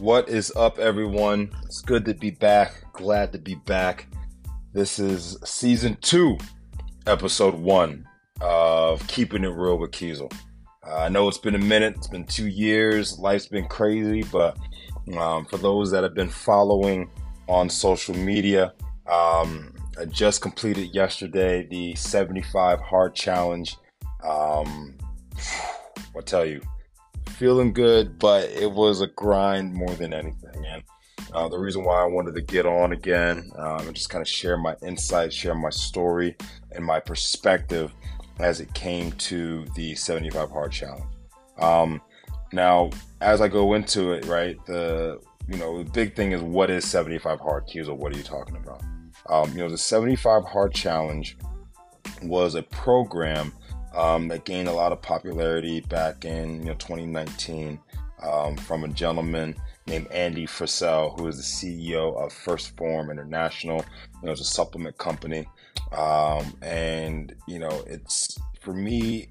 What is up, everyone? It's good to be back. Glad to be back. This is season two, episode one of Keeping It Real with Keasel. Uh, I know it's been a minute, it's been two years, life's been crazy, but um, for those that have been following on social media, um, I just completed yesterday the 75 Hard Challenge. Um, I'll tell you, feeling good, but it was a grind more than anything. And uh, the reason why I wanted to get on again um, and just kind of share my insights, share my story, and my perspective as it came to the 75 Hard Challenge. Um, now, as I go into it, right, the you know the big thing is what is 75 Hard Cues or what are you talking about? Um, you know, the 75 Hard Challenge was a program um, that gained a lot of popularity back in you know 2019 um, from a gentleman named Andy Frisella, who is the CEO of 1st Phorm International. You know, it's a supplement company, um, and you know, it's for me.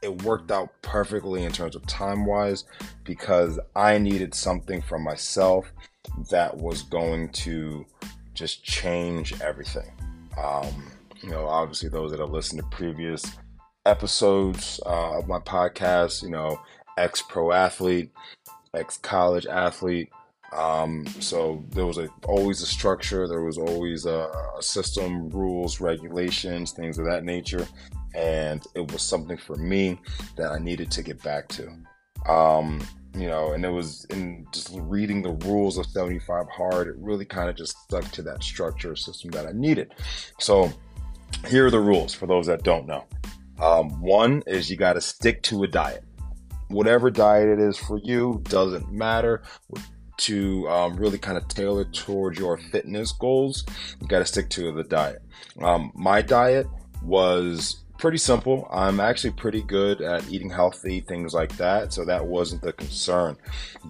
It worked out perfectly in terms of time wise because I needed something for myself that was going to just change everything. Um, you know, obviously, those that have listened to previous episodes uh, of my podcast, you know, ex pro athlete, ex college athlete. Um, so there was a, always a structure, there was always a, a, system, rules, regulations, things of that nature. And it was something for me that I needed to get back to. Um, you know, and it was in just reading the rules of 75 hard, it really kind of just stuck to that structure system that I needed. So here are the rules for those that don't know. Um, one is you got to stick to a diet. Whatever diet it is for you doesn't matter. To um, really kind of tailor towards your fitness goals, you got to stick to the diet. Um, my diet was pretty simple. I'm actually pretty good at eating healthy, things like that. So that wasn't the concern.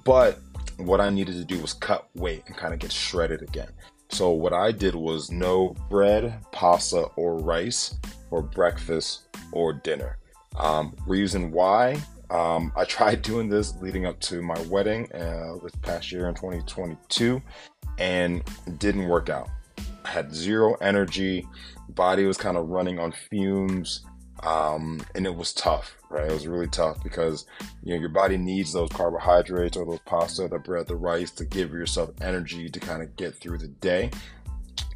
But what I needed to do was cut weight and kind of get shredded again. So what I did was no bread, pasta, or rice for breakfast or dinner. Um, reason why? Um, I tried doing this leading up to my wedding uh, this past year in 2022 and didn't work out. I had zero energy, body was kind of running on fumes, um, and it was tough, right? It was really tough because you know your body needs those carbohydrates or those pasta, the bread, the rice to give yourself energy to kind of get through the day.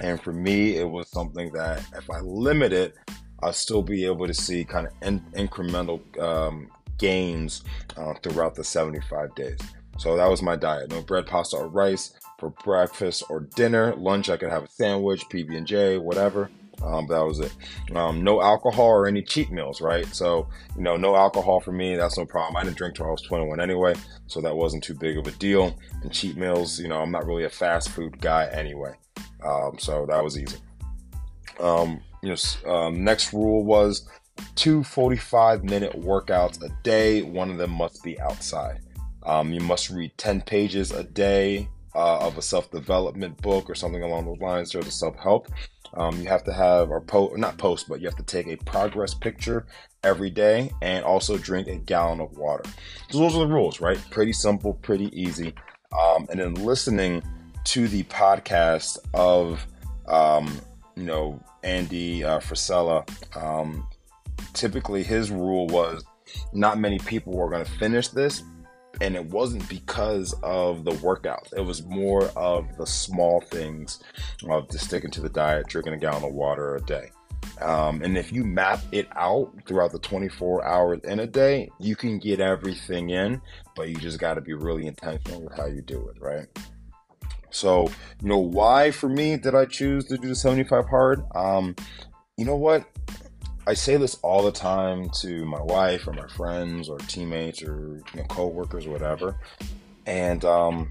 And for me, it was something that if I limit it, I'll still be able to see kind of in- incremental um, gains uh, throughout the 75 days. So that was my diet: no bread, pasta, or rice for breakfast or dinner. Lunch, I could have a sandwich, PB and J, whatever. Um, that was it. Um, no alcohol or any cheat meals, right? So, you know, no alcohol for me, that's no problem. I didn't drink till I was 21 anyway, so that wasn't too big of a deal. And cheat meals, you know, I'm not really a fast food guy anyway, um, so that was easy. Um, you know, um, next rule was two 45 minute workouts a day. One of them must be outside. Um, you must read 10 pages a day uh, of a self development book or something along those lines, or the self help. Um, you have to have, or not post, but you have to take a progress picture every day and also drink a gallon of water. So those are the rules, right? Pretty simple, pretty easy. Um, and then listening to the podcast of, um, you know, Andy uh, Frisella, um, typically his rule was not many people were going to finish this. And it wasn't because of the workouts. It was more of the small things of just sticking to the diet, drinking a gallon of water a day. Um, and if you map it out throughout the 24 hours in a day, you can get everything in, but you just got to be really intentional with how you do it, right? So, you know, why for me did I choose to do the 75 hard? Um, you know what? I say this all the time to my wife or my friends or teammates or you know, co-workers or whatever. And um,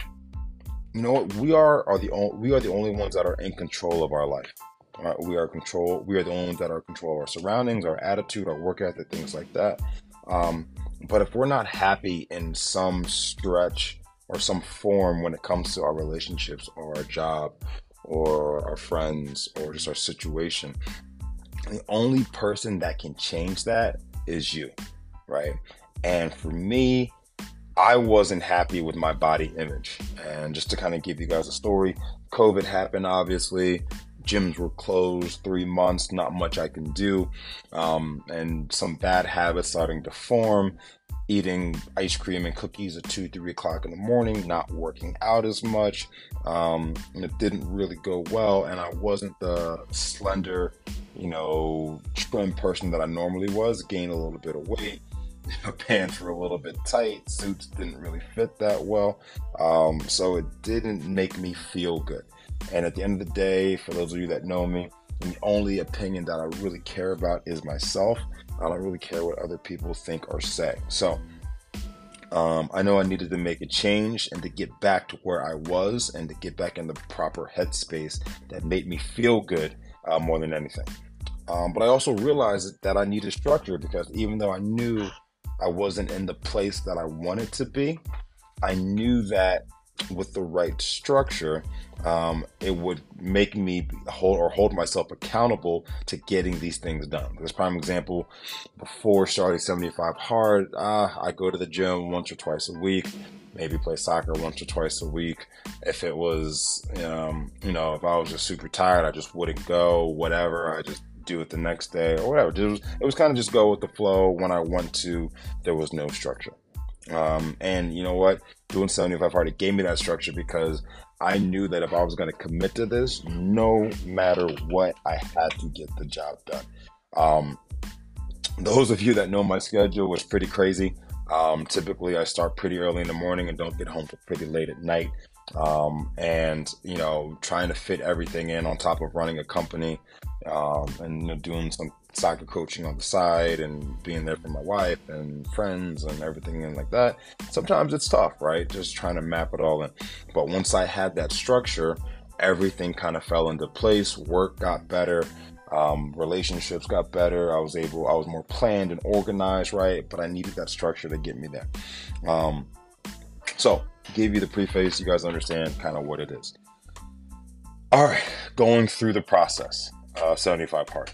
you know what? We are are the only, we are the only ones that are in control of our life. Right? We are control. We are the only ones that are in control of our surroundings, our attitude, our work ethic, things like that. Um, but if we're not happy in some stretch or some form when it comes to our relationships or our job or our friends or just our situation. The only person that can change that is you, right? And for me, I wasn't happy with my body image. And just to kind of give you guys a story, COVID happened, obviously. Gyms were closed three months, not much I can do. Um, and some bad habits starting to form eating ice cream and cookies at 2 3 o'clock in the morning not working out as much um, it didn't really go well and i wasn't the slender you know trim person that i normally was. Gained a little bit of weight my pants were a little bit tight suits didn't really fit that well um, so it didn't make me feel good. And at the end of the day for those of you that know me the only opinion that i really care about is myself I don't really care what other people think or say. So um, I know I needed to make a change and to get back to where I was and to get back in the proper headspace that made me feel good uh, more than anything. Um, but I also realized that I needed structure because even though I knew I wasn't in the place that I wanted to be, I knew that with the right structure, um, it would make me hold or hold myself accountable to getting these things done. This prime example, before starting 75 hard, uh, I go to the gym once or twice a week, maybe play soccer once or twice a week. If it was, um, you know, if I was just super tired, I just wouldn't go, whatever. I just do it the next day or whatever. It was, it was kind of just go with the flow. When I went to, there was no structure. Um, and you know what? Doing 75 hard, gave me that structure because I knew that if I was going to commit to this, no matter what, I had to get the job done. Um, those of you that know my schedule was pretty crazy. Um, typically, I start pretty early in the morning and don't get home till pretty late at night. Um, and you know, trying to fit everything in on top of running a company um, and you know, doing some soccer coaching on the side and being there for my wife and friends and everything and like that. Sometimes it's tough, right? Just trying to map it all in. But once I had that structure, everything kind of fell into place. Work got better. Um, relationships got better. I was able, I was more planned and organized, right? But I needed that structure to get me there. Um, so, give you the preface. You guys understand kind of what it is. All right, going through the process. Uh, 75 part.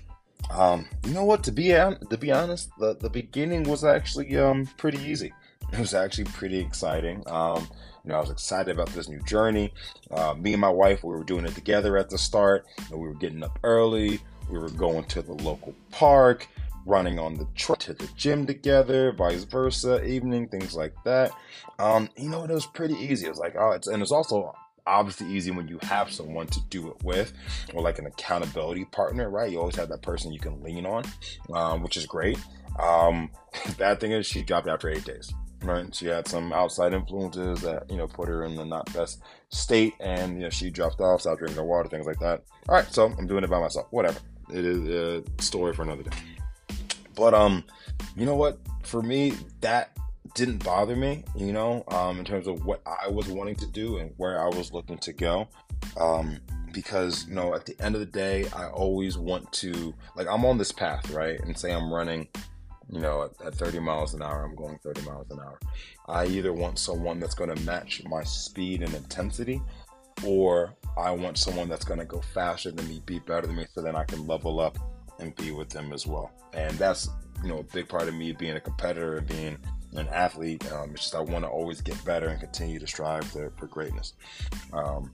Um, you know what? To be to be honest, the, the beginning was actually um, pretty easy. It was actually pretty exciting. Um, you know, I was excited about this new journey. Uh, me and my wife, we were doing it together at the start. We were getting up early. We were going to the local park, running on the trip to the gym together, vice versa, evening, things like that. Um, you know, it was pretty easy. It was like, oh, it's and it's also obviously easy when you have someone to do it with or like an accountability partner, right? You always have that person you can lean on, um, which is great. Um, bad thing is she dropped after eight days, right? She had some outside influences that, you know, put her in the not best state and, you know, she dropped off, stopped drinking her water, things like that. All right. So I'm doing it by myself, whatever. It is a story for another day. But, um, you know what? For me, that didn't bother me, you know, um, in terms of what I was wanting to do and where I was looking to go. Um, because, you know, at the end of the day, I always want to, like, I'm on this path, right? And say I'm running, you know, at, at 30 miles an hour, I'm going 30 miles an hour. I either want someone that's going to match my speed and intensity, or I want someone that's going to go faster than me, be better than me, so then I can level up and be with them as well. And that's, you know, a big part of me being a competitor being an athlete. Um, it's just I want to always get better and continue to strive to, for greatness. Um,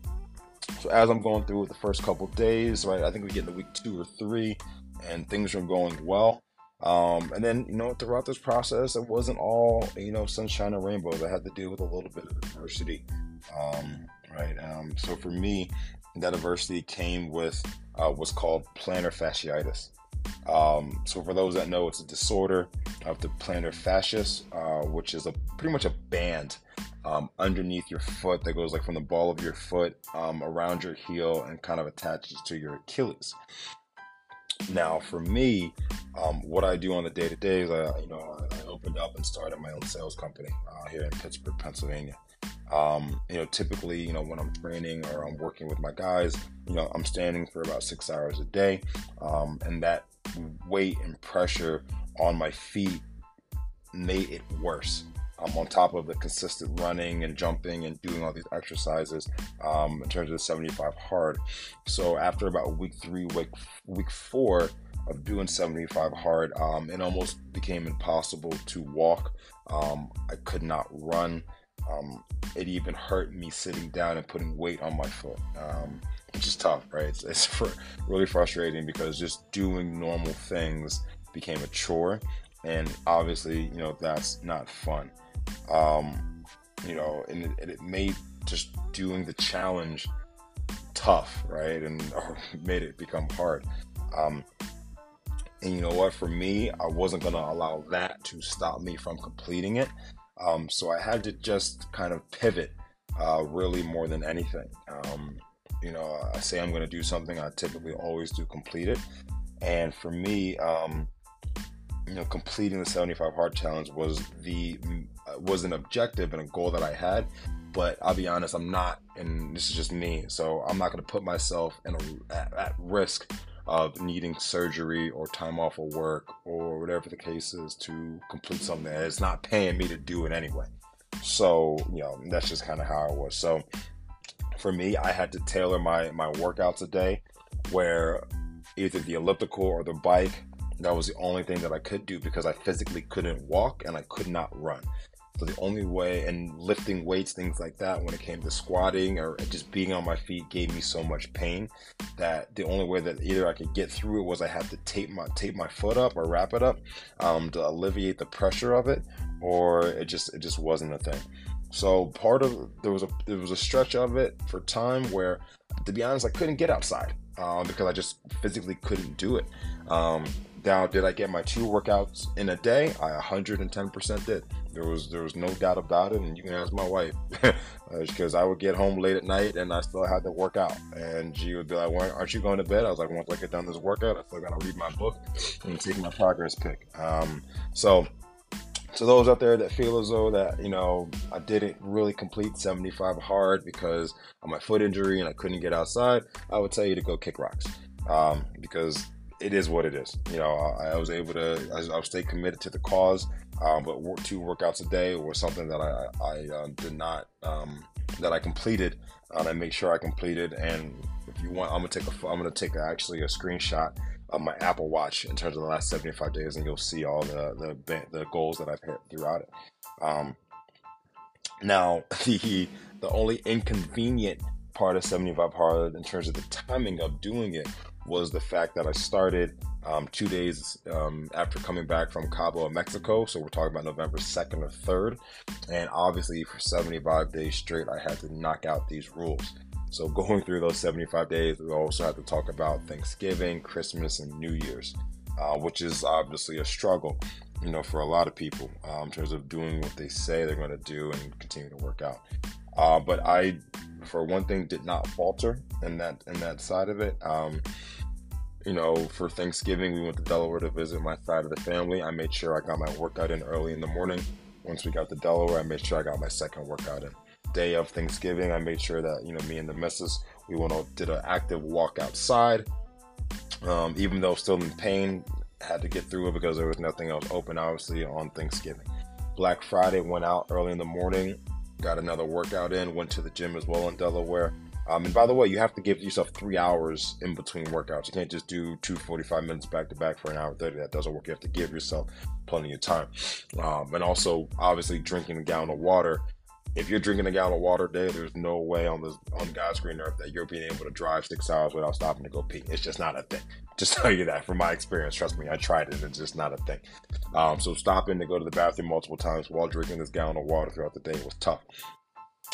so as I'm going through the first couple days, right, I think we get into week two or three, and things are going well. Um, and then you know throughout this process, it wasn't all you know sunshine and rainbows. I had to deal with a little bit of adversity, um, right? Um, so for me, that adversity came with uh, what's called plantar fasciitis. Um, so for those that know, it's a disorder of the plantar fasciitis, uh, which is a pretty much a band um, underneath your foot that goes like from the ball of your foot um, around your heel and kind of attaches to your Achilles. Now, for me, um, what I do on the day to day is I, you know, I opened up and started my own sales company uh, here in Pittsburgh, Pennsylvania. Um, you know, typically, you know, when I'm training or I'm working with my guys, you know, I'm standing for about six hours a day, um, and that weight and pressure on my feet made it worse. Um, on top of the consistent running and jumping and doing all these exercises um, in terms of the 75 hard. So after about week three, week week four, of doing 75 hard, um, it almost became impossible to walk. Um, I could not run. Um, it even hurt me sitting down and putting weight on my foot, um, which is tough, right? It's, it's really frustrating because just doing normal things became a chore, and obviously, you know, that's not fun. Um, you know, and it, it made just doing the challenge tough, right? And made it become hard. Um, and you know what? For me, I wasn't going to allow that to stop me from completing it. Um, so I had to just kind of pivot uh, really more than anything. Um, you know, I say I'm going to do something, I typically always do complete it. And for me, um, you know, completing the 75 hard challenge was the uh, was an objective and a goal that I had. But I'll be honest, I'm not, and this is just me. So I'm not going to put myself in a, at, at risk of needing surgery or time off of work or whatever the case is to complete something that is not paying me to do it anyway. So, you know, that's just kind of how it was. So for me, I had to tailor my, my workouts a day where either the elliptical or the bike, that was the only thing that I could do because I physically couldn't walk and I could not run. So the only way, and lifting weights, things like that, when it came to squatting or just being on my feet, gave me so much pain that the only way that either I could get through it was I had to tape my tape my foot up or wrap it up um, to alleviate the pressure of it, or it just it just wasn't a thing. So part of there was a there was a stretch of it for time where, to be honest, I couldn't get outside uh, because I just physically couldn't do it. Um, now, did I get my two workouts in a day? I 110% did. There was there was no doubt about it, and you can ask my wife because I would get home late at night and I still had to work out, and she would be like, "Why aren't you going to bed?" I was like, "Once I get done this workout, I still got to read my book and take my progress pick." Um, so to those out there that feel as though that you know I didn't really complete 75 hard because of my foot injury and I couldn't get outside, I would tell you to go kick rocks um, because it is what it is. You know, I, I was able to, I, I stay committed to the cause, um, but work, two workouts a day was something that I, I uh, did not, um, that I completed, and I make sure I completed. And if you want, I'm gonna take a, I'm gonna take a, actually a screenshot of my Apple Watch in terms of the last 75 days, and you'll see all the the, the goals that I've hit throughout it. Um, now, the the only inconvenient part of 75 hard in terms of the timing of doing it was the fact that I started um, two days um, after coming back from Cabo, Mexico. So we're talking about November 2nd or 3rd. And obviously, for 75 days straight, I had to knock out these rules. So going through those 75 days, we also had to talk about Thanksgiving, Christmas, and New Year's, uh, which is obviously a struggle, you know, for a lot of people um, in terms of doing what they say they're going to do and continue to work out. Uh, but I, for one thing, did not falter in that in that side of it. Um, you know, for Thanksgiving, we went to Delaware to visit my side of the family. I made sure I got my workout in early in the morning. Once we got to Delaware, I made sure I got my second workout in. Day of Thanksgiving, I made sure that you know me and the missus we went out, did an active walk outside. Um, even though still in pain, had to get through it because there was nothing else open, obviously, on Thanksgiving. Black Friday went out early in the morning, got another workout in, went to the gym as well in Delaware. Um, and by the way, you have to give yourself three hours in between workouts. You can't just do two 45 minutes back to back for an hour 30. That doesn't work. You have to give yourself plenty of time. Um, and also, obviously, drinking a gallon of water. If you're drinking a gallon of water a day, there's no way on this on God's green earth that you're being able to drive six hours without stopping to go pee. It's just not a thing. Just tell you that from my experience. Trust me, I tried it. And it's just not a thing. Um, so stopping to go to the bathroom multiple times while drinking this gallon of water throughout the day was tough.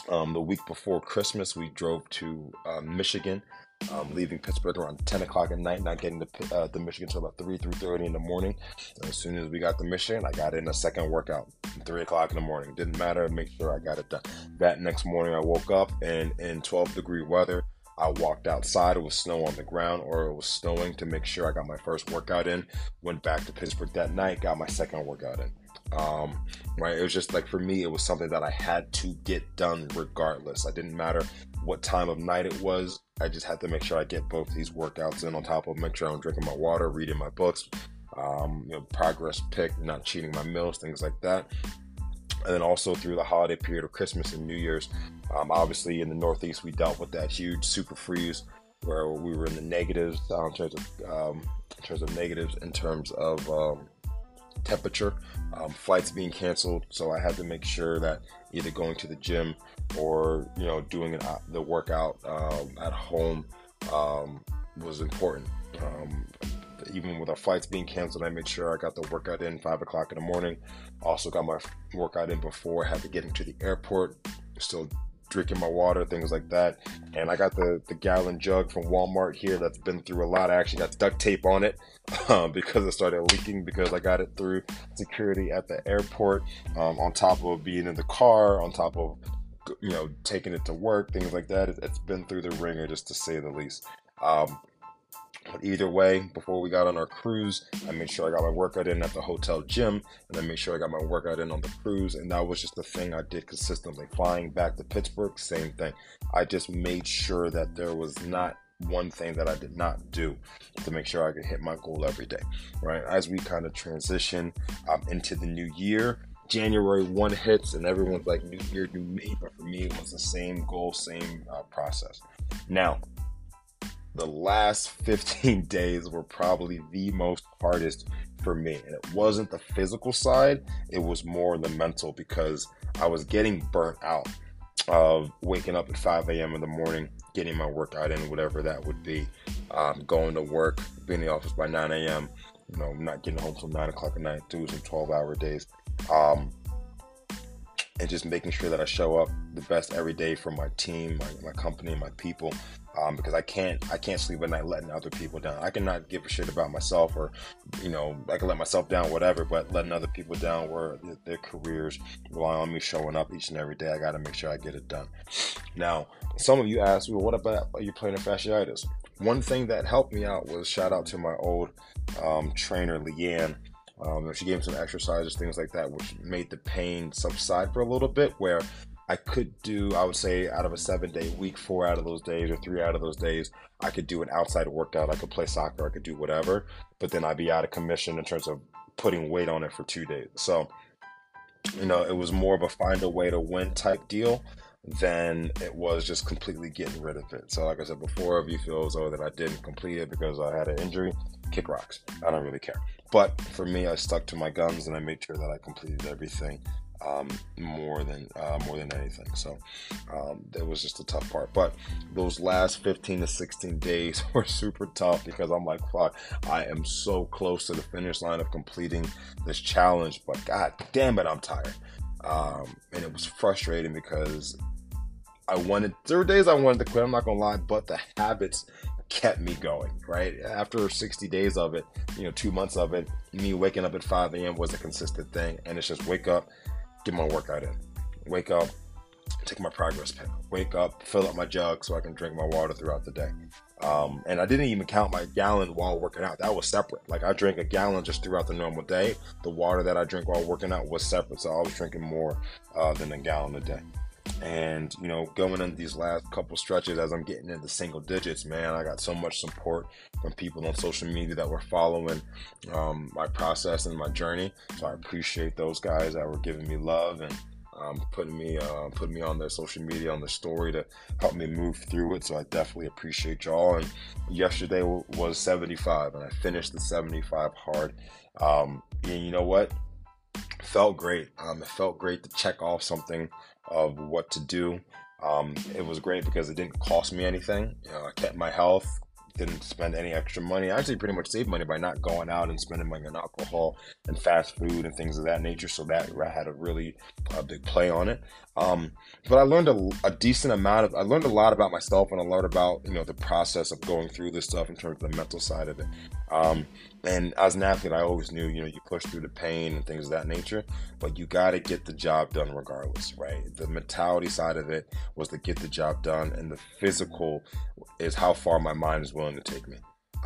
Um, the week before Christmas, we drove to uh, Michigan, um, leaving Pittsburgh around 10 o'clock at night, not getting to, uh, Michigan until about 3, 3.30 in the morning. And as soon as we got to Michigan, I got in a second workout, 3 o'clock in the morning. Didn't matter, make sure I got it done. That next morning, I woke up and in 12 degree weather, I walked outside. It was snow on the ground, or it was snowing to make sure I got my first workout in. Went back to Pittsburgh that night, got my second workout in. Um, right? It was just like for me, it was something that I had to get done regardless. I didn't matter what time of night it was. I just had to make sure I get both these workouts in on top of make sure I'm drinking my water, reading my books, um, you know, progress pick, not cheating my meals, things like that. And then also through the holiday period of Christmas and New Year's, um, obviously in the Northeast we dealt with that huge super freeze where we were in the negatives uh, in terms of um, in terms of negatives in terms of um, temperature, um, flights being canceled. So I had to make sure that either going to the gym or you know doing an, uh, the workout um, at home um, was important. Um, even with our flights being canceled, I made sure I got the workout in five o'clock in the morning. Also got my workout in before I had to get into the airport. Still drinking my water, things like that. And I got the, the gallon jug from Walmart here that's been through a lot. I actually got duct tape on it um, because it started leaking because I got it through security at the airport. Um, on top of being in the car, on top of you know taking it to work, things like that. It, has been through the ringer, just to say the least. Um, but either way, before we got on our cruise, I made sure I got my workout in at the hotel gym, and I made sure I got my workout in on the cruise. And that was just the thing I did consistently. Flying back to Pittsburgh, same thing. I just made sure that there was not one thing that I did not do to make sure I could hit my goal every day, right? As we kind of transition um, into the new year, January 1 hits and everyone's like, New Year, New Me. But for me, it was the same goal, same uh, process. Now, the last 15 days were probably the most hardest for me. And it wasn't the physical side, it was more the mental because I was getting burnt out of waking up at 5 a.m. in the morning, getting my workout in, whatever that would be, um, going to work, being in the office by 9 a.m., you know, not getting home till 9 o'clock at night, doing some 12 hour days. Um, and just making sure that I show up the best every day for my team, my, my company, my people, um, because I can't I can't sleep at night letting other people down. I cannot give a shit about myself or you know I can let myself down whatever, but letting other people down where their careers rely on me showing up each and every day. I got to make sure I get it done. Now, some of you asked, me, well, what about are you plantar fasciitis? One thing that helped me out was shout out to my old um, trainer Leanne. Um, she gave me some exercises, things like that, which made the pain subside for a little bit. Where I could do, I would say, out of a seven day week, four out of those days or three out of those days, I could do an outside workout. I could play soccer, I could do whatever, but then I'd be out of commission in terms of putting weight on it for two days. So, you know, it was more of a find a way to win type deal than it was just completely getting rid of it. So, like I said before, if you feel as though that I didn't complete it because I had an injury, kick rocks. I don't really care. But for me, I stuck to my guns and I made sure that I completed everything um, more than uh, more than anything. So um, that was just a tough part. But those last 15 to 16 days were super tough because I'm like, fuck, I am so close to the finish line of completing this challenge, but god damn it, I'm tired. Um, and it was frustrating because I wanted there were days I wanted to quit. I'm not gonna lie, but the habits kept me going, right? After 60 days of it, you know, two months of it, me waking up at 5 a.m. was a consistent thing. And it's just wake up, get my workout in. Wake up, take my progress pen. Wake up, fill up my jug so I can drink my water throughout the day. Um, and I didn't even count my gallon while working out. That was separate. Like I drink a gallon just throughout the normal day. The water that I drink while working out was separate. So I was drinking more uh, than a gallon a day. And you know, going in these last couple stretches as I'm getting into single digits, man, I got so much support from people on social media that were following um, my process and my journey. So I appreciate those guys that were giving me love and um, putting me uh, putting me on their social media on the story to help me move through it. So I definitely appreciate y'all. And yesterday was 75, and I finished the 75 hard. Um, and you know what? Felt great. Um, it felt great to check off something of what to do. Um, it was great because it didn't cost me anything. You know, I kept my health, didn't spend any extra money. I actually pretty much saved money by not going out and spending money on alcohol and fast food and things of that nature. So that had a really uh, big play on it. Um, but I learned a, a, decent amount of, I learned a lot about myself and I learned about, you know, the process of going through this stuff in terms of the mental side of it. Um, and as an athlete, I always knew, you know, you push through the pain and things of that nature, but you got to get the job done regardless, right? The mentality side of it was to get the job done, and the physical is how far my mind is willing to take me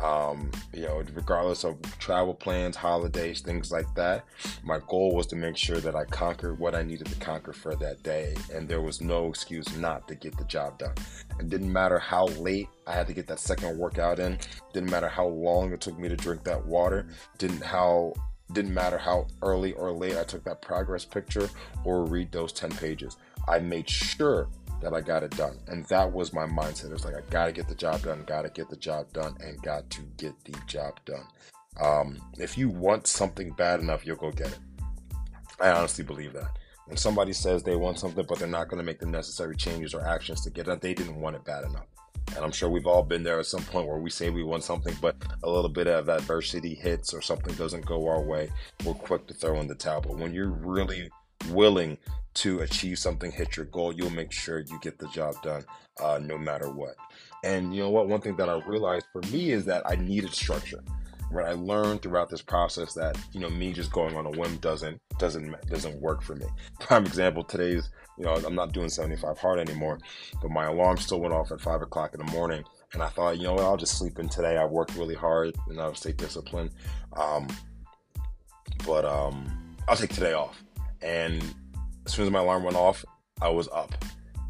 um, you know, regardless of travel plans, holidays, things like that. My goal was to make sure that I conquered what I needed to conquer for that day, and there was no excuse not to get the job done. It didn't matter how late I had to get that second workout in. Didn't matter how long it took me to drink that water. Didn't how didn't matter how early or late I took that progress picture or read those 10 pages. I made sure that I got it done. And that was my mindset. It was like, I got to get the job done, got to get the job done, and got to get the job done. Um, if you want something bad enough, you'll go get it. I honestly believe that. When somebody says they want something, but they're not going to make the necessary changes or actions to get it, they didn't want it bad enough. And I'm sure we've all been there at some point where we say we want something, but a little bit of adversity hits or something doesn't go our way, we're quick to throw in the towel. But when you're really willing to achieve something, hit your goal, you'll make sure you get the job done uh, no matter what. And you know what? One thing that I realized for me is that I needed structure. Right? I learned throughout this process that you know me just going on a whim doesn't doesn't doesn't work for me. Prime example: today's you know I'm not doing 75 hard anymore, but my alarm still went off at five o'clock in the morning, and I thought you know what I'll just sleep in today. I worked really hard and I'll stay disciplined, um, but um, I'll take today off. And as soon as my alarm went off, I was up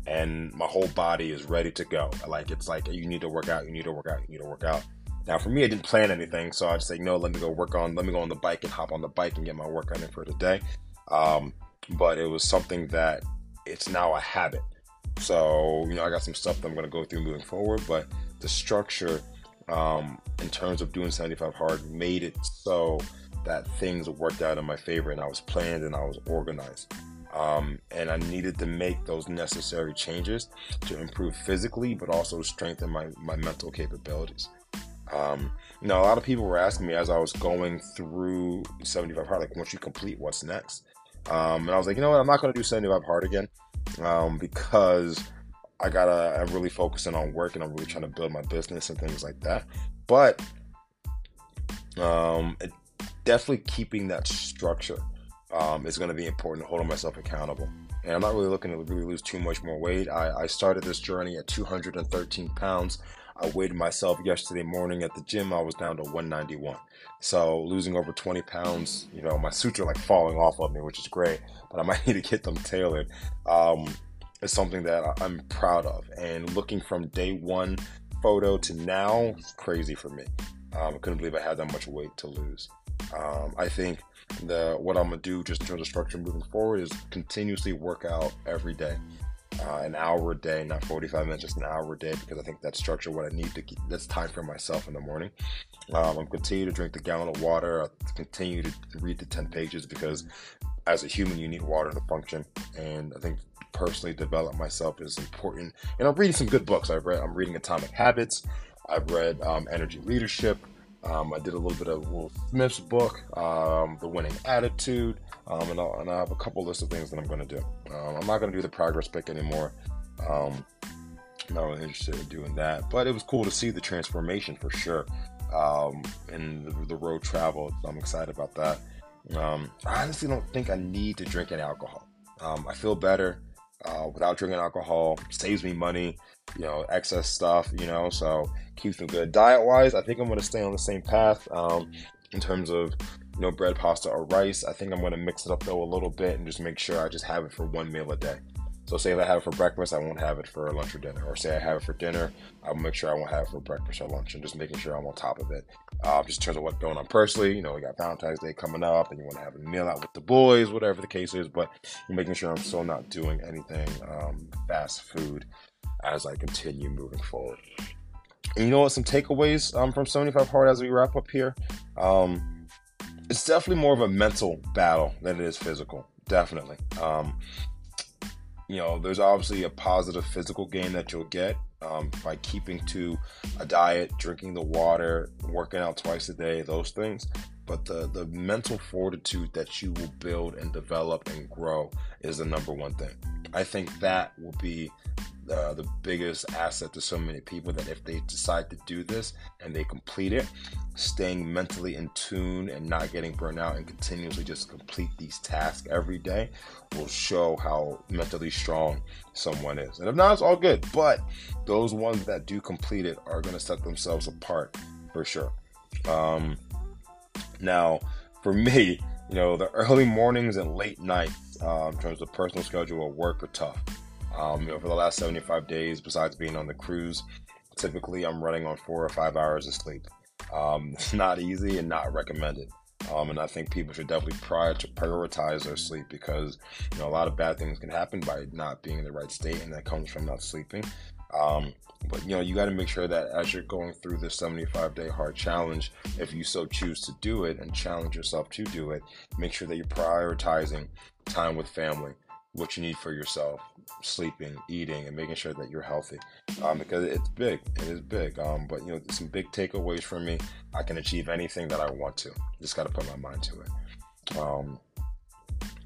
and my whole body is ready to go. Like it's like you need to work out, you need to work out, you need to work out. Now for me, I didn't plan anything, so I just say no. Let me go work on. Let me go on the bike and hop on the bike and get my workout in for the day. Um, but it was something that it's now a habit. So you know, I got some stuff that I'm going to go through moving forward, but the structure um, in terms of doing 75 hard made it so that things worked out in my favor and I was planned and I was organized. Um, and I needed to make those necessary changes to improve physically, but also strengthen my, my mental capabilities. Um, you know, a lot of people were asking me as I was going through 75 hard, like, once you complete, what's next? Um, and I was like, you know what, I'm not going to do 75 hard again um, because I gotta, I'm really focusing on work and I'm really trying to build my business and things like that. But um, it, definitely keeping that structure um, is to be important, holding myself accountable. And I'm not really looking to really lose too much more weight. I, I started this journey at 213 pounds. I weighed myself yesterday morning at the gym. I was down to 191. So losing over 20 pounds, you know, my suits are like falling off of me, which is great, but I might need to get them tailored. Um, it's something that I'm proud of. And looking from day one photo to now, it's crazy for me. Um, I couldn't believe I had that much weight to lose. Um, I think the what I'm gonna do just in terms of structure moving forward is continuously work out every day. Uh, an hour a day, not 45 minutes, just an hour a day, because I think that's structure what I need to keep. That's time for myself in the morning. Um, I'm continue to drink the gallon of water. I continue to read the 10 pages because as a human, you need water to function. And I think personally develop myself is important. And I'm reading some good books. I've read. I'm reading Atomic Habits. I've read um, Energy Leadership. Um, I did a little bit of Will Smith's book, um, The Winning Attitude, um, and, and, i have a couple lists of things that I'm going to do. Um, I'm not going to do the progress pick anymore. Um, I'm not really interested in doing that, but it was cool to see the transformation for sure um, in the, the, road travel. I'm excited about that. I honestly don't think I need to drink any alcohol. I feel better uh, without drinking alcohol, saves me money you know, excess stuff, you know, so keeps them good. Diet wise, I think I'm going to stay on the same path um, in terms of, you know, bread, pasta, or rice. I think I'm going to mix it up though a little bit and just make sure I just have it for one meal a day. So say if I have it for breakfast, I won't have it for lunch or dinner. Or say I have it for dinner, I'll make sure I won't have it for breakfast or lunch, and just making sure I'm on top of it. Uh, just in terms of what's going on personally, you know, we got Valentine's Day coming up, and you want to have a meal out with the boys, whatever the case is. But you're making sure I'm still not doing anything um, fast food as I continue moving forward. And you know what? Some takeaways um, from 75 Hard as we wrap up here. Um, it's definitely more of a mental battle than it is physical. Definitely. Um, you know, there's obviously a positive physical gain that you'll get um, by keeping to a diet, drinking the water, working out twice a day, those things. But the, the mental fortitude that you will build and develop and grow is the number one thing. I think that will be uh, the biggest asset to so many people that if they decide to do this and they complete it, staying mentally in tune and not getting burnt out and continuously just complete these tasks every day will show how mentally strong someone is. And if not, it's all good. But those ones that do complete it are going to set themselves apart for sure. Um, now, for me, you know, the early mornings and late nights uh, in terms of personal schedule at work are tough. Um, you know, for the last 75 days, besides being on the cruise, typically I'm running on four or five hours of sleep. Um, it's not easy and not recommended. Um, and I think people should definitely prioritize their sleep because you know a lot of bad things can happen by not being in the right state, and that comes from not sleeping. Um, but you know you got to make sure that as you're going through this 75 day hard challenge, if you so choose to do it and challenge yourself to do it, make sure that you're prioritizing time with family, what you need for yourself, sleeping, eating, and making sure that you're healthy. Um, because it's big, it is big. Um, but you know, some big takeaways for me. I can achieve anything that I want to. Just got to put my mind to it. Um,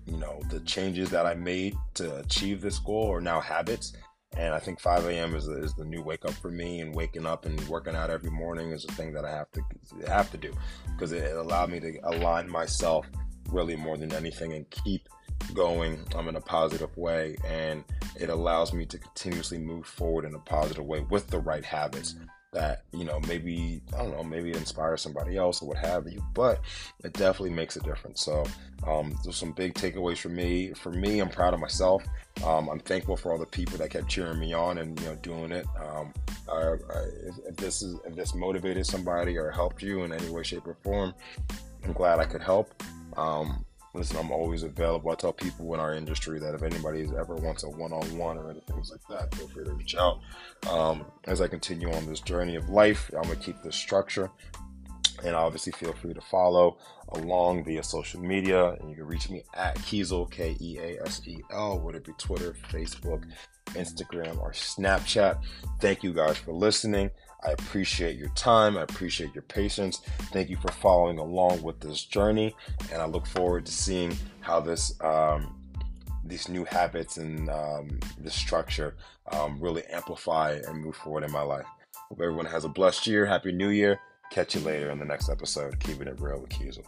you know, the changes that I made to achieve this goal are now habits. And I think 5 a.m. is, is the new wake up for me. And waking up and working out every morning is a thing that I have to have to do because it allowed me to align myself really more than anything and keep going um, in a positive way and it allows me to continuously move forward in a positive way with the right habits that you know maybe i don't know maybe it inspires somebody else or what have you but it definitely makes a difference. So um, there's some big takeaways for me for me i'm proud of myself. Um, i'm thankful for all the people that kept cheering me on and you know doing it. Um, I, I, if, this is if this motivated somebody or helped you in any way shape or form i'm glad i could help. Um, listen, I'm always available. I tell people in our industry that if anybody ever wants a one-on-one or anything like that, feel free to reach out. Um, as I continue on this journey of life, I'm gonna keep this structure, and obviously feel free to follow along via social media. And you can reach me at Keasel K E A S E L, whether it be Twitter, Facebook, Instagram, or Snapchat. Thank you guys for listening. I appreciate your time. I appreciate your patience. Thank you for following along with this journey, and I look forward to seeing how this um, these new habits and um, structure um, really amplify and move forward in my life. Hope everyone has a blessed year. Happy New Year. Catch you later in the next episode. Keeping it real with Keasel.